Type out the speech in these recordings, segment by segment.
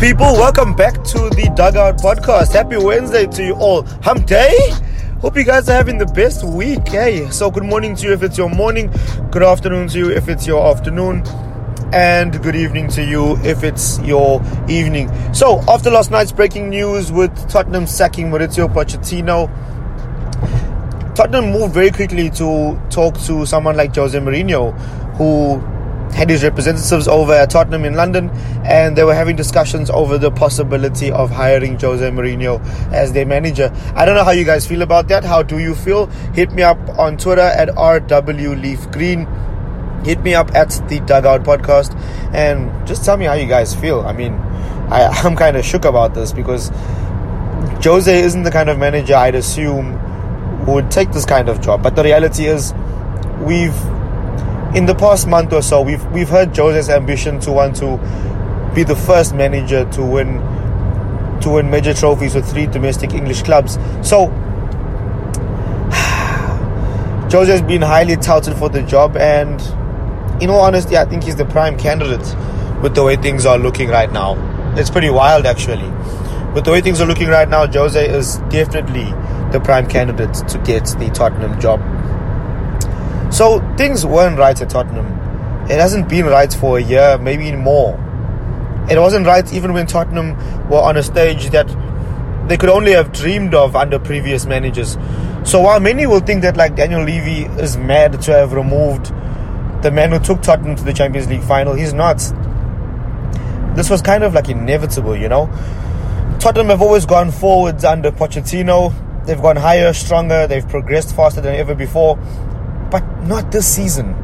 People? Welcome back to the Dugout Podcast. Happy Wednesday to you all. Hump day. Hope you guys are having the best week. Hey, so good morning to you if it's your morning, good afternoon to you if it's your afternoon, and good evening to you if it's your evening. So, after last night's breaking news with Tottenham sacking Mauricio Pochettino, Tottenham moved very quickly to talk to someone like Jose Mourinho, who had his representatives over at Tottenham in London, and they were having discussions over the possibility of hiring Jose Mourinho as their manager. I don't know how you guys feel about that. How do you feel? Hit me up on Twitter at rwleafgreen. Hit me up at the Dugout Podcast, and just tell me how you guys feel. I mean, I, I'm kind of shook about this because Jose isn't the kind of manager I'd assume would take this kind of job. But the reality is, we've in the past month or so, we've we've heard Jose's ambition to want to be the first manager to win to win major trophies with three domestic English clubs. So Jose has been highly touted for the job, and in all honesty, I think he's the prime candidate with the way things are looking right now. It's pretty wild, actually. With the way things are looking right now, Jose is definitely the prime candidate to get the Tottenham job. So things weren't right at Tottenham. It hasn't been right for a year, maybe more. It wasn't right even when Tottenham were on a stage that they could only have dreamed of under previous managers. So while many will think that like Daniel Levy is mad to have removed the man who took Tottenham to the Champions League final, he's not. This was kind of like inevitable, you know. Tottenham have always gone forwards under Pochettino. They've gone higher, stronger, they've progressed faster than ever before but not this season.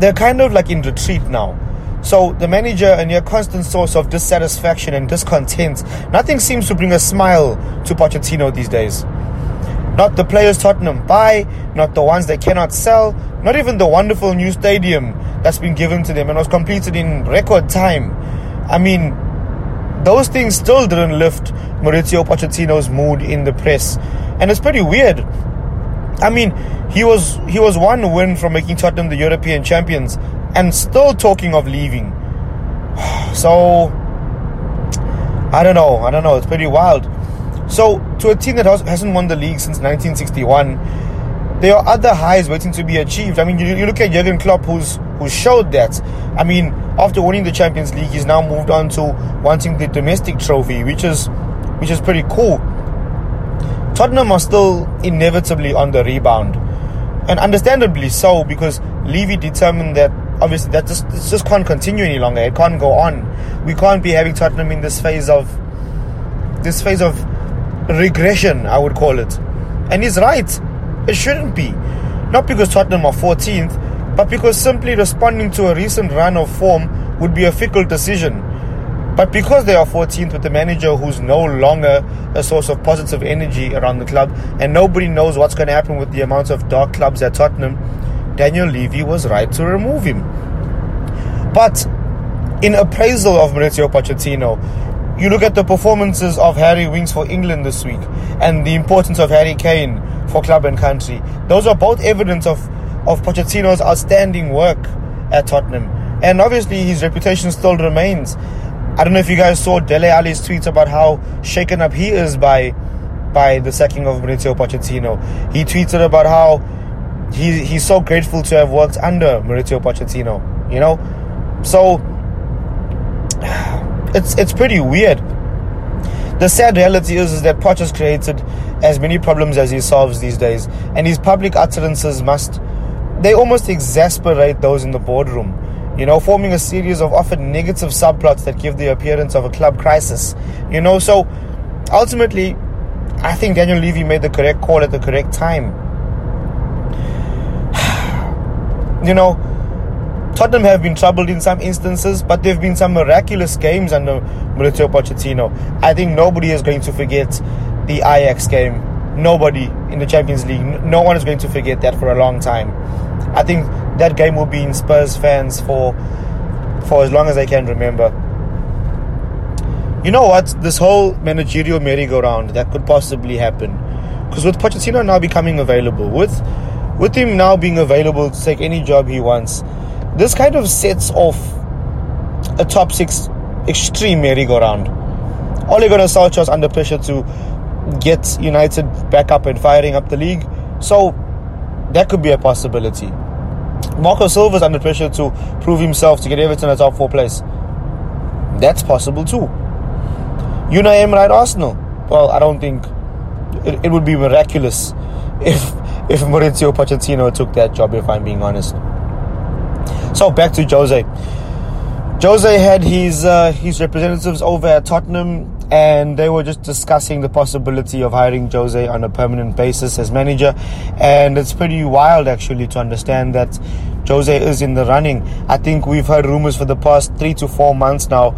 They're kind of like in retreat now. So the manager and your constant source of dissatisfaction and discontent, nothing seems to bring a smile to Pochettino these days. Not the players Tottenham buy, not the ones they cannot sell, not even the wonderful new stadium that's been given to them and was completed in record time. I mean, those things still didn't lift Mauricio Pochettino's mood in the press. And it's pretty weird I mean, he was he was one win from making Tottenham the European champions, and still talking of leaving. So I don't know. I don't know. It's pretty wild. So to a team that hasn't won the league since 1961, there are other highs waiting to be achieved. I mean, you, you look at Jurgen Klopp, who's who showed that. I mean, after winning the Champions League, he's now moved on to wanting the domestic trophy, which is which is pretty cool. Tottenham are still inevitably on the rebound. And understandably so, because Levy determined that obviously that just just can't continue any longer. It can't go on. We can't be having Tottenham in this phase of this phase of regression, I would call it. And he's right. It shouldn't be. Not because Tottenham are 14th, but because simply responding to a recent run of form would be a fickle decision. But because they are 14th with a manager who's no longer a source of positive energy around the club, and nobody knows what's going to happen with the amount of dark clubs at Tottenham, Daniel Levy was right to remove him. But in appraisal of Mauricio Pochettino, you look at the performances of Harry Winks for England this week and the importance of Harry Kane for club and country. Those are both evidence of, of Pochettino's outstanding work at Tottenham. And obviously, his reputation still remains. I don't know if you guys saw Dele Alli's tweets about how shaken up he is by by the sacking of Mauricio Pochettino. He tweeted about how he he's so grateful to have worked under Mauricio Pochettino. You know, so it's it's pretty weird. The sad reality is, is that Poch has created as many problems as he solves these days, and his public utterances must they almost exasperate those in the boardroom you know, forming a series of often negative subplots that give the appearance of a club crisis. You know, so ultimately, I think Daniel Levy made the correct call at the correct time. you know, Tottenham have been troubled in some instances, but there have been some miraculous games under Mauricio Pochettino. I think nobody is going to forget the Ajax game. Nobody in the Champions League. No one is going to forget that for a long time. I think that game will be in Spurs fans for for as long as I can remember. You know what? This whole managerial merry-go-round that could possibly happen, because with Pochettino now becoming available, with with him now being available to take any job he wants, this kind of sets off a top six extreme merry-go-round. Ole Gunnar Solskjaer's under pressure to get United back up and firing up the league. So that could be a possibility. Marco Silva's under pressure to prove himself to get Everton a top four place. That's possible too. Unai Emery at Arsenal. Well, I don't think it, it would be miraculous if if Mauricio Pochettino took that job. If I'm being honest. So back to Jose. Jose had his uh, his representatives over at Tottenham, and they were just discussing the possibility of hiring Jose on a permanent basis as manager. And it's pretty wild, actually, to understand that Jose is in the running. I think we've heard rumors for the past three to four months now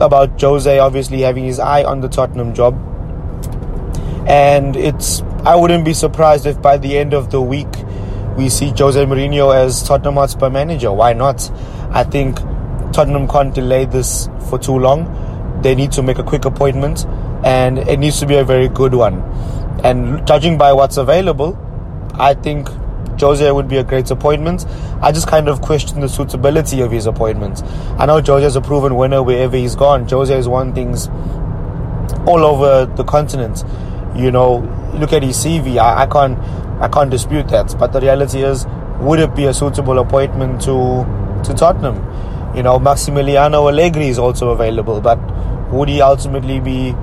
about Jose obviously having his eye on the Tottenham job. And it's I wouldn't be surprised if by the end of the week we see Jose Mourinho as Tottenham Hotspur manager. Why not? I think Tottenham can't delay this for too long. They need to make a quick appointment, and it needs to be a very good one. And judging by what's available, I think Jose would be a great appointment. I just kind of question the suitability of his appointment. I know Jose is a proven winner wherever he's gone. Jose has won things all over the continent. You know, look at his CV. I, I can't, I can't dispute that. But the reality is, would it be a suitable appointment to to Tottenham? You know, Massimiliano Allegri is also available, but would he ultimately be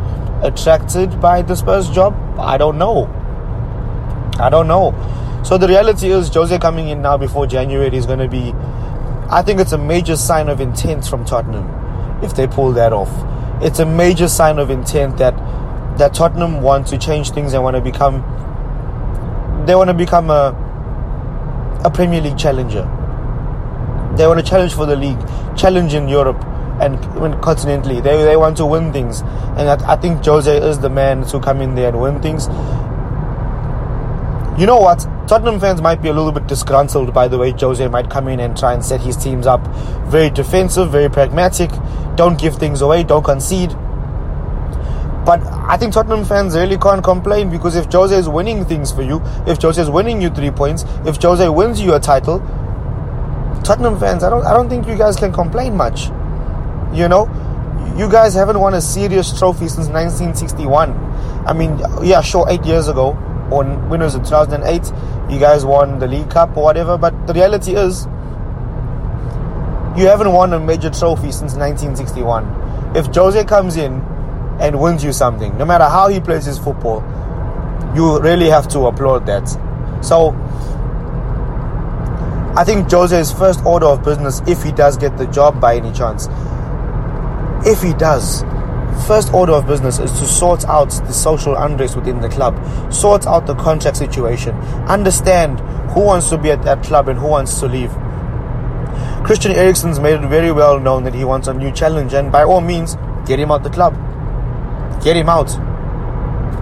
attracted by the Spurs job? I don't know. I don't know. So the reality is, Jose coming in now before January is going to be. I think it's a major sign of intent from Tottenham if they pull that off. It's a major sign of intent that that Tottenham want to change things and want to become. They want to become a a Premier League challenger. They want to challenge for the league, challenge in Europe and continentally. They, they want to win things. And I, I think Jose is the man to come in there and win things. You know what? Tottenham fans might be a little bit disgruntled by the way Jose might come in and try and set his teams up. Very defensive, very pragmatic, don't give things away, don't concede. But I think Tottenham fans really can't complain because if Jose is winning things for you, if Jose is winning you three points, if Jose wins you a title, Tottenham fans, I don't I don't think you guys can complain much. You know, you guys haven't won a serious trophy since 1961. I mean, yeah, sure, eight years ago, on winners in 2008, you guys won the League Cup or whatever. But the reality is, you haven't won a major trophy since 1961. If Jose comes in and wins you something, no matter how he plays his football, you really have to applaud that. So I think Jose's first order of business, if he does get the job by any chance, if he does, first order of business is to sort out the social unrest within the club, sort out the contract situation, understand who wants to be at that club and who wants to leave. Christian Eriksen's made it very well known that he wants a new challenge, and by all means, get him out of the club. Get him out.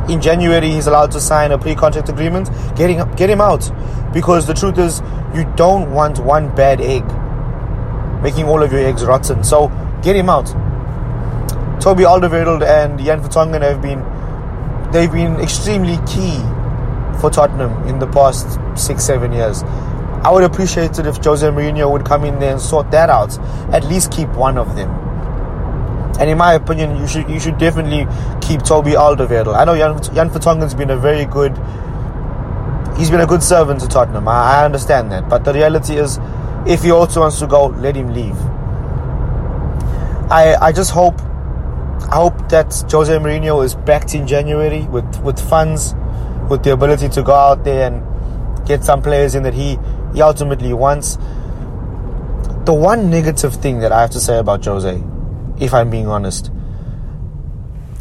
In January, he's allowed to sign a pre-contract agreement. Get him, get him out, because the truth is, you don't want one bad egg making all of your eggs rotten. So get him out. Toby Alderweireld and Jan Vertonghen have been they've been extremely key for Tottenham in the past six, seven years. I would appreciate it if Jose Mourinho would come in there and sort that out. At least keep one of them. And in my opinion, you should you should definitely keep Toby Alderweireld. I know Jan, Jan Vertonghen's been a very good he's been a good servant to Tottenham. I, I understand that. But the reality is if he also wants to go, let him leave. I I just hope I hope that Jose Mourinho is backed in January with, with funds, with the ability to go out there and get some players in that he, he ultimately wants. The one negative thing that I have to say about Jose, if I'm being honest,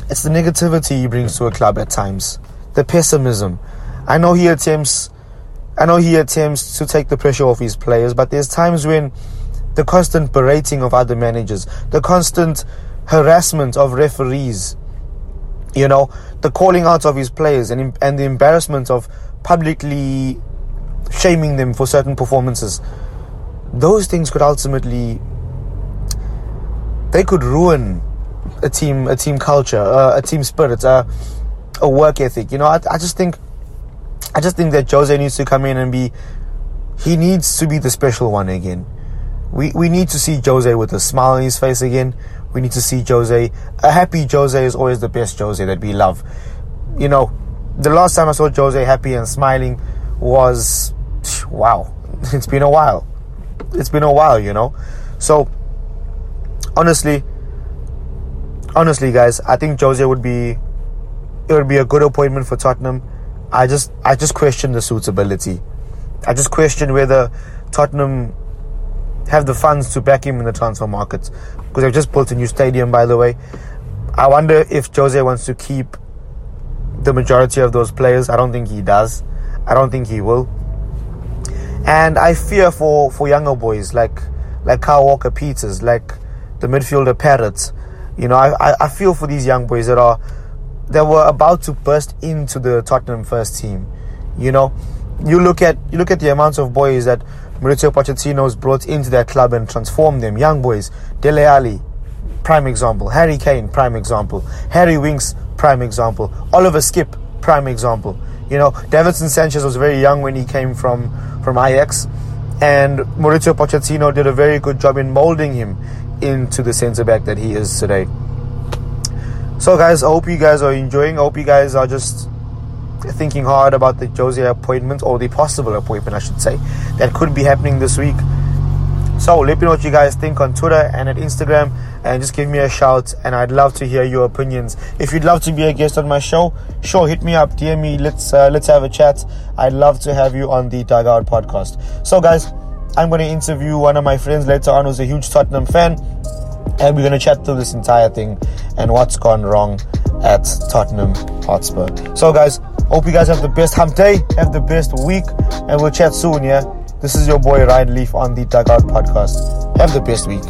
it's the negativity he brings to a club at times. The pessimism. I know he attempts I know he attempts to take the pressure off his players, but there's times when the constant berating of other managers, the constant harassment of referees, you know, the calling out of his players and, and the embarrassment of publicly shaming them for certain performances. Those things could ultimately they could ruin a team a team culture, uh, a team spirit, uh, a work ethic. You know, I, I just think I just think that Jose needs to come in and be he needs to be the special one again. We we need to see Jose with a smile on his face again. We need to see Jose. A happy Jose is always the best Jose that we love. You know, the last time I saw Jose happy and smiling was wow. It's been a while. It's been a while, you know. So honestly, honestly, guys, I think Jose would be it would be a good appointment for Tottenham. I just I just question the suitability. I just question whether Tottenham have the funds to back him in the transfer market because they've just built a new stadium, by the way. I wonder if Jose wants to keep the majority of those players. I don't think he does. I don't think he will. And I fear for, for younger boys like like Kyle Walker Peters, like the midfielder Parrots. You know, I, I, I feel for these young boys that are that were about to burst into the Tottenham first team. You know, you look at you look at the amounts of boys that Mauricio Pochettino's brought into that club and transformed them. Young boys, Dele Alli, prime example. Harry Kane, prime example. Harry Winks, prime example. Oliver Skipp, prime example. You know, Davinson Sanchez was very young when he came from from Ajax, and Mauricio Pochettino did a very good job in molding him into the centre back that he is today. So, guys, I hope you guys are enjoying. I hope you guys are just thinking hard about the Jose appointment or the possible appointment, I should say, that could be happening this week. So, let me know what you guys think on Twitter and at Instagram, and just give me a shout. And I'd love to hear your opinions. If you'd love to be a guest on my show, sure, hit me up, DM me. Let's uh, let's have a chat. I'd love to have you on the Dugout podcast. So, guys, I'm going to interview one of my friends later on who's a huge Tottenham fan and we're going to chat through this entire thing and what's gone wrong at Tottenham Hotspur. So, guys, hope you guys have the best hump day, have the best week, and we'll chat soon, yeah? This is your boy Ryan Leaf on the Dugout Podcast. Have the best week.